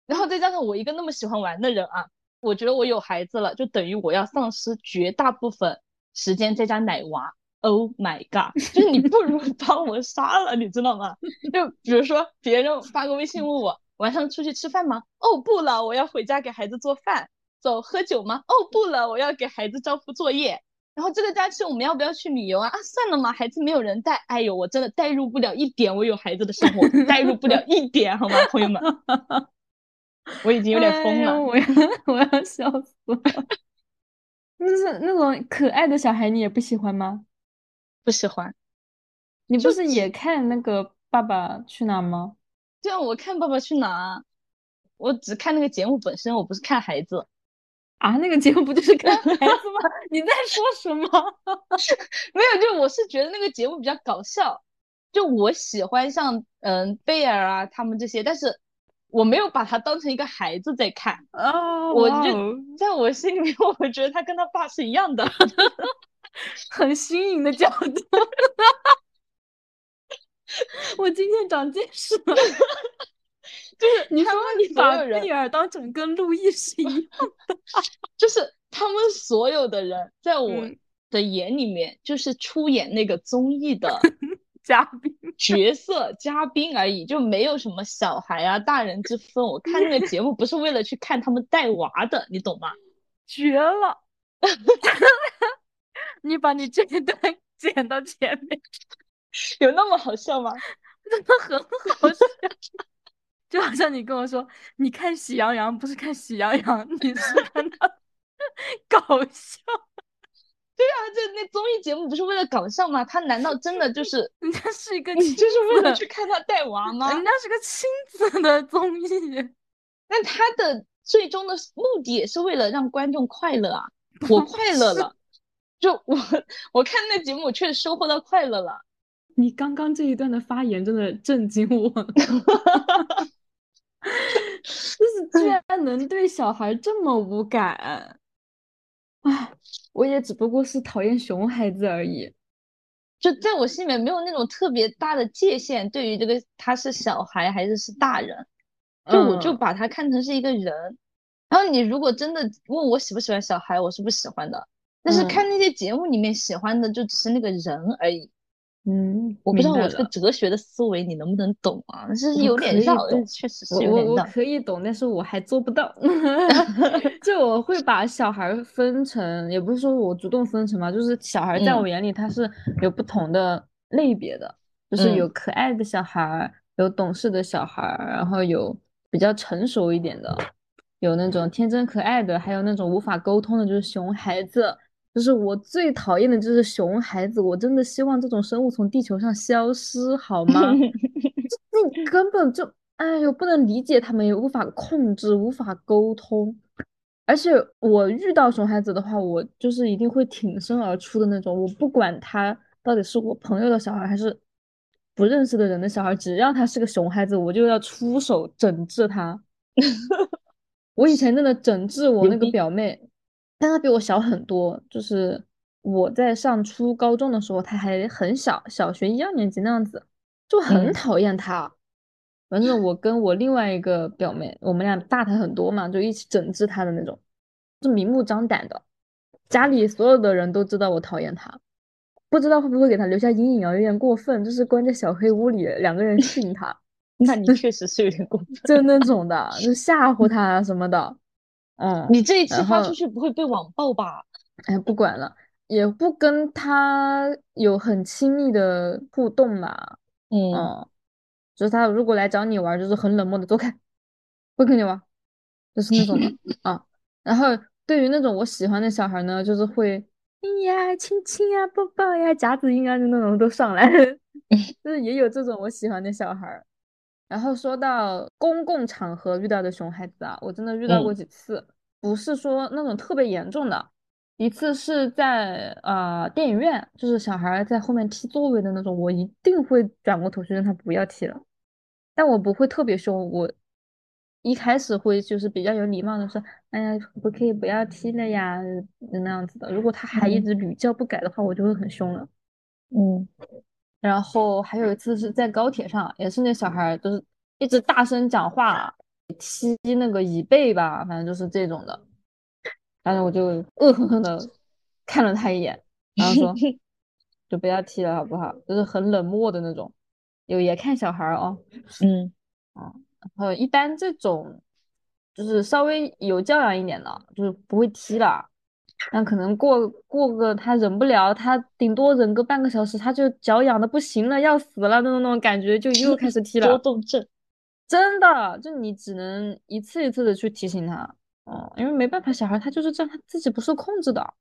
A: 然后再加上我一个那么喜欢玩的人啊，我觉得我有孩子了，就等于我要丧失绝大部分时间在家奶娃。Oh my god！就是你不如把我杀了，你知道吗？就比如说别人发个微信问我晚上出去吃饭吗？哦不了，我要回家给孩子做饭。走，喝酒吗？哦不了，我要给孩子交付作业。然后这个假期我们要不要去旅游啊？啊，算了嘛，孩子没有人带。哎呦，我真的代入不了一点，我有孩子的生活代入不了一点，好吗，朋友们？我已经有点疯了，
C: 我要我要笑死了。[LAUGHS] 就是那种可爱的小孩，你也不喜欢吗？
A: 不喜欢。
C: 你不是也看那个《爸爸去哪儿》吗？
A: 对啊，我看《爸爸去哪儿》，我只看那个节目本身，我不是看孩子。
C: 啊，那个节目不就是 [LAUGHS] 看孩子吗？你在说什么？[LAUGHS]
A: 没有，就我是觉得那个节目比较搞笑，就我喜欢像嗯贝尔啊他们这些，但是我没有把他当成一个孩子在看。
C: 哦，
A: 我就在我心里面，我觉得他跟他爸是一样的，[LAUGHS]
C: 很新颖的角度。[LAUGHS] 我今天长见识了。
A: 就是
C: 你说你把贝尔当成跟路易是一样的，[LAUGHS]
A: 就是他们所有的人在我的眼里面，就是出演那个综艺的 [LAUGHS]
C: 嘉宾
A: 角色嘉宾而已，就没有什么小孩啊大人之分。我看那个节目不是为了去看他们带娃的，你懂吗？
C: 绝了！你把你这一段 [LAUGHS] 剪到前面，[LAUGHS]
A: 有那么好笑吗？[LAUGHS]
C: 真的很好笑。就好像你跟我说，你看《喜羊羊》不是看《喜羊羊》，你是看他搞笑。
A: 对啊，这那综艺节目不是为了搞笑吗？他难道真的就是
C: 人家是一个，
A: 你就是为了去看他带娃吗？
C: 人家是个亲子的综艺，
A: 但他的最终的目的也是为了让观众快乐啊！我快乐了，就我 [LAUGHS] 我看那节目，我确实收获到快乐了。
C: 你刚刚这一段的发言真的震惊我。[LAUGHS] 就是 [LAUGHS] 居然能对小孩这么无感，唉，我也只不过是讨厌熊孩子而已，
A: 就在我心里面没有那种特别大的界限，对于这个他是小孩还是是大人，就我就把他看成是一个人。然后你如果真的问我喜不喜欢小孩，我是不喜欢的，但是看那些节目里面喜欢的就只是那个人而已。
C: 嗯，
A: 我不知道我这个哲学的思维你能不能懂啊？是有点绕的，确实是有点
C: 绕。我可以懂，但是我还做不到。[LAUGHS] [LAUGHS] 就我会把小孩分成，也不是说我主动分成嘛，就是小孩在我眼里他是有不同的类别的，就是有可爱的小孩，有懂事的小孩，然后有比较成熟一点的，有那种天真可爱的，还有那种无法沟通的，就是熊孩子。就是我最讨厌的就是熊孩子，我真的希望这种生物从地球上消失，好吗？[LAUGHS] 你根本就，哎呦，不能理解他们，也无法控制，无法沟通。而且我遇到熊孩子的话，我就是一定会挺身而出的那种。我不管他到底是我朋友的小孩还是不认识的人的小孩，只要他是个熊孩子，我就要出手整治他。[LAUGHS] 我以前真的整治我那个表妹。但他比我小很多，就是我在上初高中的时候，他还很小，小学一二年级那样子，就很讨厌他。反正我跟我另外一个表妹，我们俩大他很多嘛，就一起整治他的那种，是明目张胆的，家里所有的人都知道我讨厌他，不知道会不会给他留下阴影啊？有点过分，就是关在小黑屋里，两个人训他。[LAUGHS]
A: 那你 [LAUGHS] 确实是有点过分，
C: 就那 [LAUGHS] 种的，就吓唬他什么的。嗯，
A: 你这一期发出去不会被网暴吧？
C: 哎，不管了，也不跟他有很亲密的互动嘛。嗯，就是他如果来找你玩，就是很冷漠的走开，不跟你玩，就是那种的啊。然后对于那种我喜欢的小孩呢，就是会哎呀亲亲啊抱抱呀夹子音啊就那种都上来，[LAUGHS] 就是也有这种我喜欢的小孩。然后说到公共场合遇到的熊孩子啊，我真的遇到过几次，不是说那种特别严重的。一次是在呃电影院，就是小孩在后面踢座位的那种，我一定会转过头去让他不要踢了，但我不会特别凶，我一开始会就是比较有礼貌的说，哎呀，不可以不要踢了呀，那样子的。如果他还一直屡教不改的话，我就会很凶了。
A: 嗯。
C: 然后还有一次是在高铁上，也是那小孩就是一直大声讲话，踢那个椅背吧，反正就是这种的。然后我就恶狠狠的看了他一眼，然后说 [LAUGHS] 就不要踢了好不好？就是很冷漠的那种。有也看小孩哦，
A: 嗯，
C: 啊，然后一般这种就是稍微有教养一点的，就是不会踢了。那可能过过个他忍不了，他顶多忍个半个小时，他就脚痒的不行了，要死了那种那种感觉，就又开始踢了。[LAUGHS]
A: 多动症，
C: 真的，就你只能一次一次的去提醒他，哦，因为没办法，小孩他就是这样，他自己不受控制的，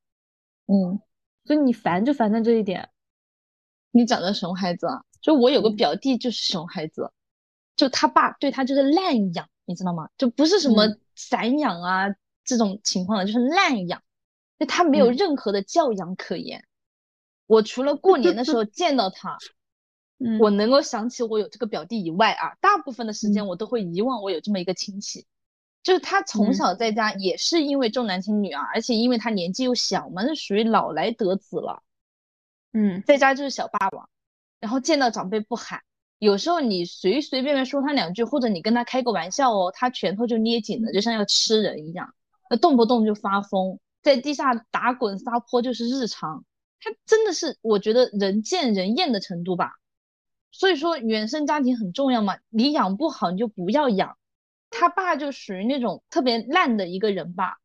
A: 嗯，
C: 所以你烦就烦在这一点。
A: 你讲的熊孩子啊，就我有个表弟就是熊孩子，就他爸对他就是滥养，你知道吗？就不是什么散养啊这种情况的，就是滥养。他没有任何的教养可言。我除了过年的时候见到他，[LAUGHS] 我能够想起我有这个表弟以外啊，大部分的时间我都会遗忘我有这么一个亲戚。就是他从小在家也是因为重男轻女啊，而且因为他年纪又小嘛，那属于老来得子了。
C: 嗯，
A: 在家就是小霸王，然后见到长辈不喊，有时候你随随便便说他两句，或者你跟他开个玩笑哦，他拳头就捏紧了，就像要吃人一样，那动不动就发疯。在地下打滚撒泼就是日常，他真的是我觉得人见人厌的程度吧。所以说原生家庭很重要嘛，你养不好你就不要养。他爸就属于那种特别烂的一个人吧，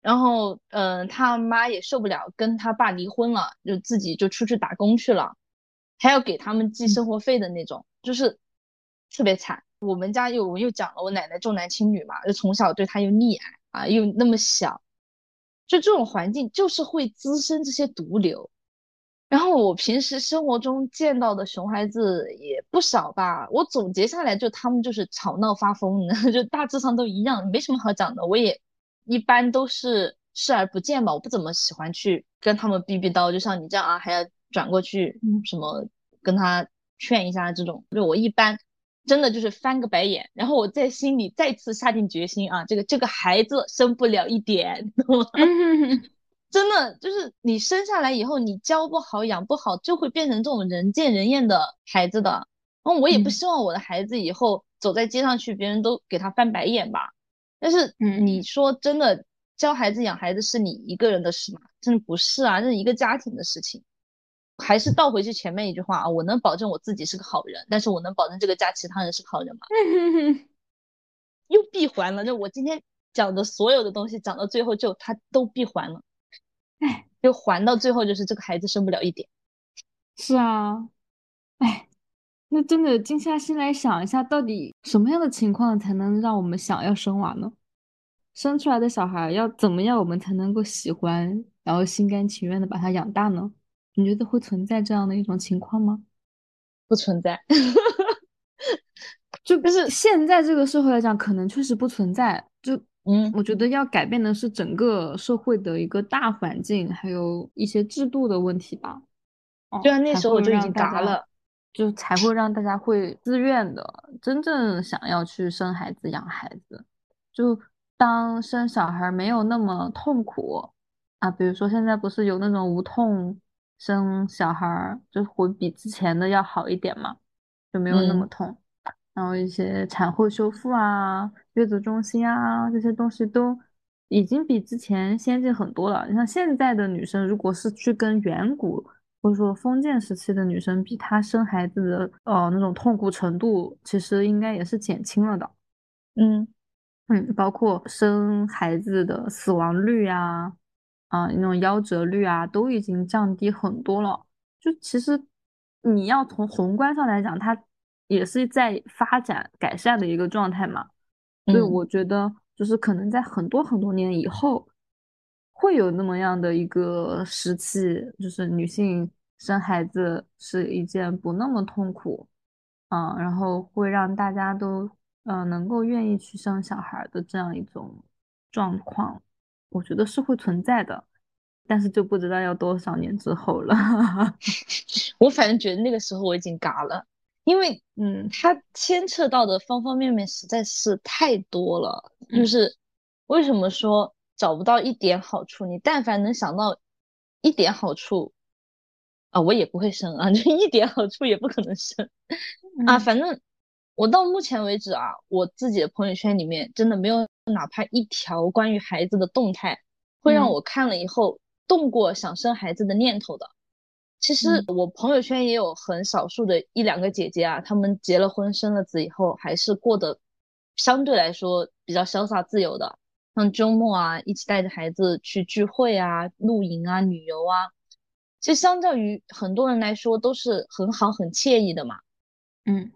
A: 然后嗯，他妈也受不了，跟他爸离婚了，就自己就出去打工去了，还要给他们寄生活费的那种，就是特别惨。我们家又我又讲了，我奶奶重男轻女嘛，就从小对他又溺爱啊，又那么小。就这种环境，就是会滋生这些毒瘤。然后我平时生活中见到的熊孩子也不少吧，我总结下来，就他们就是吵闹发疯，[LAUGHS] 就大致上都一样，没什么好讲的。我也一般都是视而不见吧，我不怎么喜欢去跟他们逼逼叨，就像你这样啊，还要转过去什么跟他劝一下这种，就我一般。真的就是翻个白眼，然后我在心里再次下定决心啊，这个这个孩子生不了一点，懂吗？[LAUGHS] 真的就是你生下来以后，你教不好养不好，就会变成这种人见人厌的孩子的。然后我也不希望我的孩子以后走在街上去，别人都给他翻白眼吧。但是你说真的，教孩子养孩子是你一个人的事吗？真的不是啊，这是一个家庭的事情。还是倒回去前面一句话啊，我能保证我自己是个好人，但是我能保证这个家其他人是好人吗？[LAUGHS] 又闭环了，就我今天讲的所有的东西讲到最后就他都闭环了，
C: 哎，
A: 就环到最后就是这个孩子生不了一点。
C: 是啊，哎，那真的静下心来想一下，到底什么样的情况才能让我们想要生娃呢？生出来的小孩要怎么样我们才能够喜欢，然后心甘情愿的把他养大呢？你觉得会存在这样的一种情况吗？
A: 不存在，
C: 就不是现在这个社会来讲，可能确实不存在。就
A: 嗯，
C: 我觉得要改变的是整个社会的一个大环境，还有一些制度的问题吧。
A: 对啊，那时候我就已经嘎了，
C: 就才会让大家会自愿的，真正想要去生孩子、养孩子。就当生小孩没有那么痛苦啊，比如说现在不是有那种无痛。生小孩儿就会比之前的要好一点嘛，就没有那么痛。然后一些产后修复啊、月子中心啊这些东西都已经比之前先进很多了。你像现在的女生，如果是去跟远古或者说封建时期的女生比，她生孩子的呃那种痛苦程度，其实应该也是减轻了的。
A: 嗯
C: 嗯，包括生孩子的死亡率啊。啊，那种夭折率啊，都已经降低很多了。就其实你要从宏观上来讲，它也是在发展改善的一个状态嘛。所以我觉得，就是可能在很多很多年以后，会有那么样的一个时期，就是女性生孩子是一件不那么痛苦，啊，然后会让大家都嗯能够愿意去生小孩的这样一种状况。我觉得是会存在的，但是就不知道要多少年之后了。[LAUGHS]
A: 我反正觉得那个时候我已经嘎了，因为嗯，它牵扯到的方方面面实在是太多了。就是为什么说找不到一点好处？你但凡能想到一点好处啊，我也不会生啊，[LAUGHS] 就一点好处也不可能生啊。反正我到目前为止啊，我自己的朋友圈里面真的没有。哪怕一条关于孩子的动态，会让我看了以后动过想生孩子的念头的。其实我朋友圈也有很少数的一两个姐姐啊，她们结了婚生了子以后，还是过得相对来说比较潇洒自由的。像周末啊，一起带着孩子去聚会啊、露营啊、旅游啊，其实相较于很多人来说都是很好、很惬意的嘛。
C: 嗯，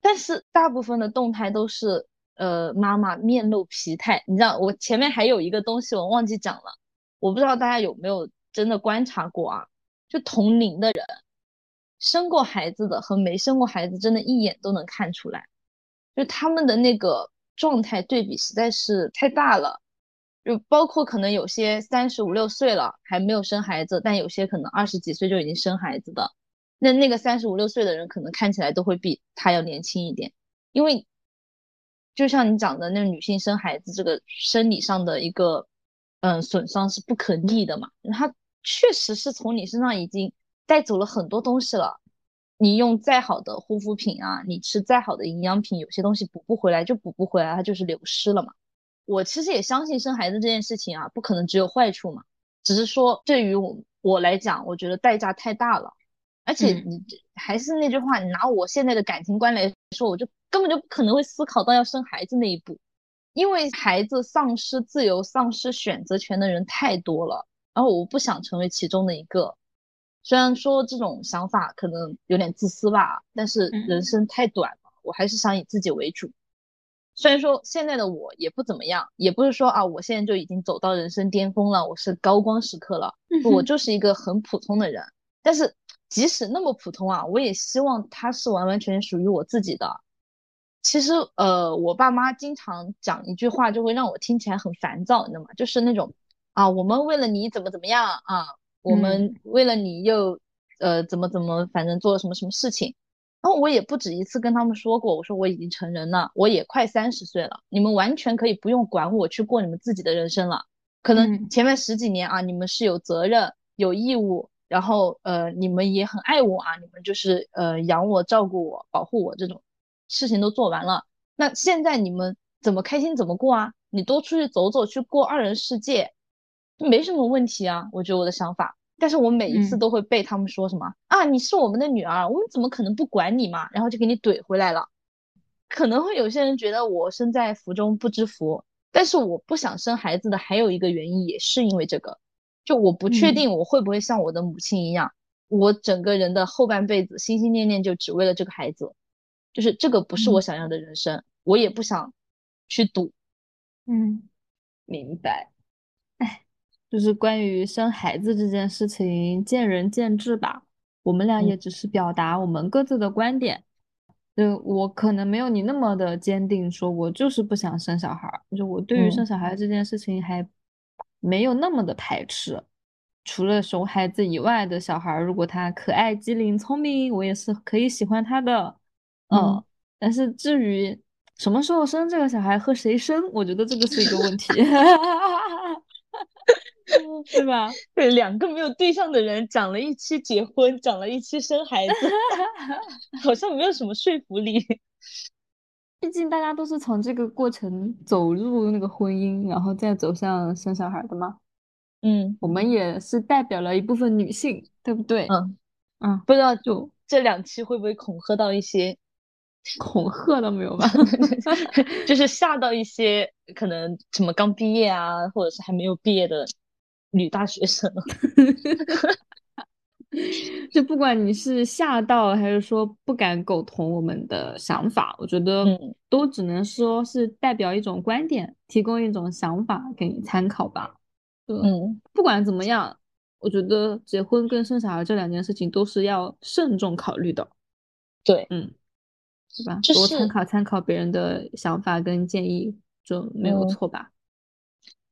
A: 但是大部分的动态都是呃妈妈面露疲态。你知道，我前面还有一个东西我忘记讲了，我不知道大家有没有真的观察过啊？就同龄的人，生过孩子的和没生过孩子，真的一眼都能看出来，就他们的那个状态对比实在是太大了。就包括可能有些三十五六岁了还没有生孩子，但有些可能二十几岁就已经生孩子的，那那个三十五六岁的人可能看起来都会比他要年轻一点，因为就像你讲的，那女性生孩子这个生理上的一个嗯损伤是不可逆的嘛，它。确实是从你身上已经带走了很多东西了。你用再好的护肤品啊，你吃再好的营养品，有些东西补不回来就补不回来，它就是流失了嘛。我其实也相信生孩子这件事情啊，不可能只有坏处嘛。只是说对于我我来讲，我觉得代价太大了。而且你还是那句话，你拿我现在的感情观来说，我就根本就不可能会思考到要生孩子那一步，因为孩子丧失自由、丧失选择权的人太多了。然后我不想成为其中的一个，虽然说这种想法可能有点自私吧，但是人生太短了，我还是想以自己为主。虽然说现在的我也不怎么样，也不是说啊，我现在就已经走到人生巅峰了，我是高光时刻了，我就是一个很普通的人。但是即使那么普通啊，我也希望它是完完全全属于我自己的。其实呃，我爸妈经常讲一句话，就会让我听起来很烦躁，你知道吗？就是那种。啊，我们为了你怎么怎么样啊？我们为了你又呃怎么怎么，反正做了什么什么事情。然后我也不止一次跟他们说过，我说我已经成人了，我也快三十岁了，你们完全可以不用管我去过你们自己的人生了。可能前面十几年啊，你们是有责任有义务，然后呃你们也很爱我啊，你们就是呃养我照顾我保护我这种事情都做完了。那现在你们怎么开心怎么过啊？你多出去走走，去过二人世界。没什么问题啊，我觉得我的想法，但是我每一次都会被他们说什么啊，你是我们的女儿，我们怎么可能不管你嘛？然后就给你怼回来了。可能会有些人觉得我身在福中不知福，但是我不想生孩子的还有一个原因也是因为这个，就我不确定我会不会像我的母亲一样，我整个人的后半辈子心心念念就只为了这个孩子，就是这个不是我想要的人生，我也不想去赌。
C: 嗯，明白。哎就是关于生孩子这件事情，见仁见智吧。我们俩也只是表达我们各自的观点。就我可能没有你那么的坚定，说我就是不想生小孩。就我对于生小孩这件事情还没有那么的排斥。除了熊孩子以外的小孩，如果他可爱、机灵、聪明，我也是可以喜欢他的。嗯，但是至于什么时候生这个小孩和谁生，我觉得这个是一个问题。[LAUGHS] 对吧？[LAUGHS]
A: 对，两个没有对象的人讲了一期结婚，讲了一期生孩子，[LAUGHS] 好像没有什么说服力。
C: 毕竟大家都是从这个过程走入那个婚姻，然后再走向生小孩的嘛。
A: 嗯，
C: 我们也是代表了一部分女性，对不对？
A: 嗯
C: 嗯，
A: 不知道就这两期会不会恐吓到一些？
C: 恐吓了没有吧？[LAUGHS]
A: 就是吓到一些可能什么刚毕业啊，或者是还没有毕业的。女大学生，[LAUGHS]
C: 就不管你是吓到还是说不敢苟同我们的想法，我觉得都只能说是代表一种观点，提供一种想法给你参考吧。
A: 嗯，
C: 不管怎么样，我觉得结婚跟生小孩这两件事情都是要慎重考虑的。
A: 对，
C: 嗯，是吧？多参考参考别人的想法跟建议就没有错吧。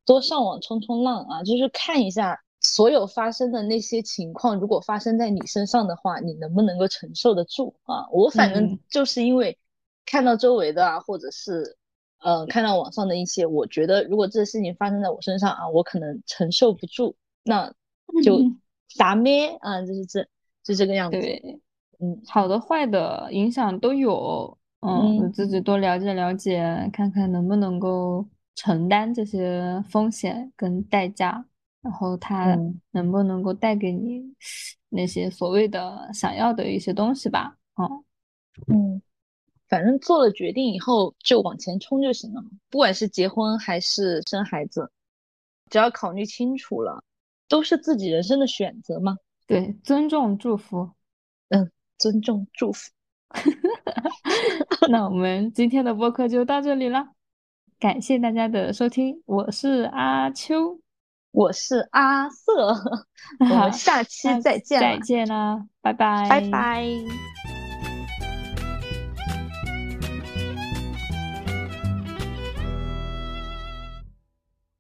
A: 多上网冲冲浪啊，就是看一下所有发生的那些情况，如果发生在你身上的话，你能不能够承受得住啊？我反正就是因为看到周围的啊，或者是呃看到网上的一些，我觉得如果这事情发生在我身上啊，我可能承受不住，那就打咩啊，就是这就这个样子。
C: 对，嗯，好的坏的影响都有，嗯，自己多了解了解，看看能不能够。承担这些风险跟代价，然后它能不能够带给你那些所谓的想要的一些东西吧？
A: 哦，嗯，反正做了决定以后就往前冲就行了，不管是结婚还是生孩子，只要考虑清楚了，都是自己人生的选择嘛。
C: 对，尊重祝福，
A: 嗯，尊重祝福。[LAUGHS]
C: 那我们今天的播客就到这里了，感谢大家的收听，我是阿秋，
A: 我是阿瑟，[LAUGHS] 我们下期再见，
C: 再见啦，拜拜，
A: 拜拜。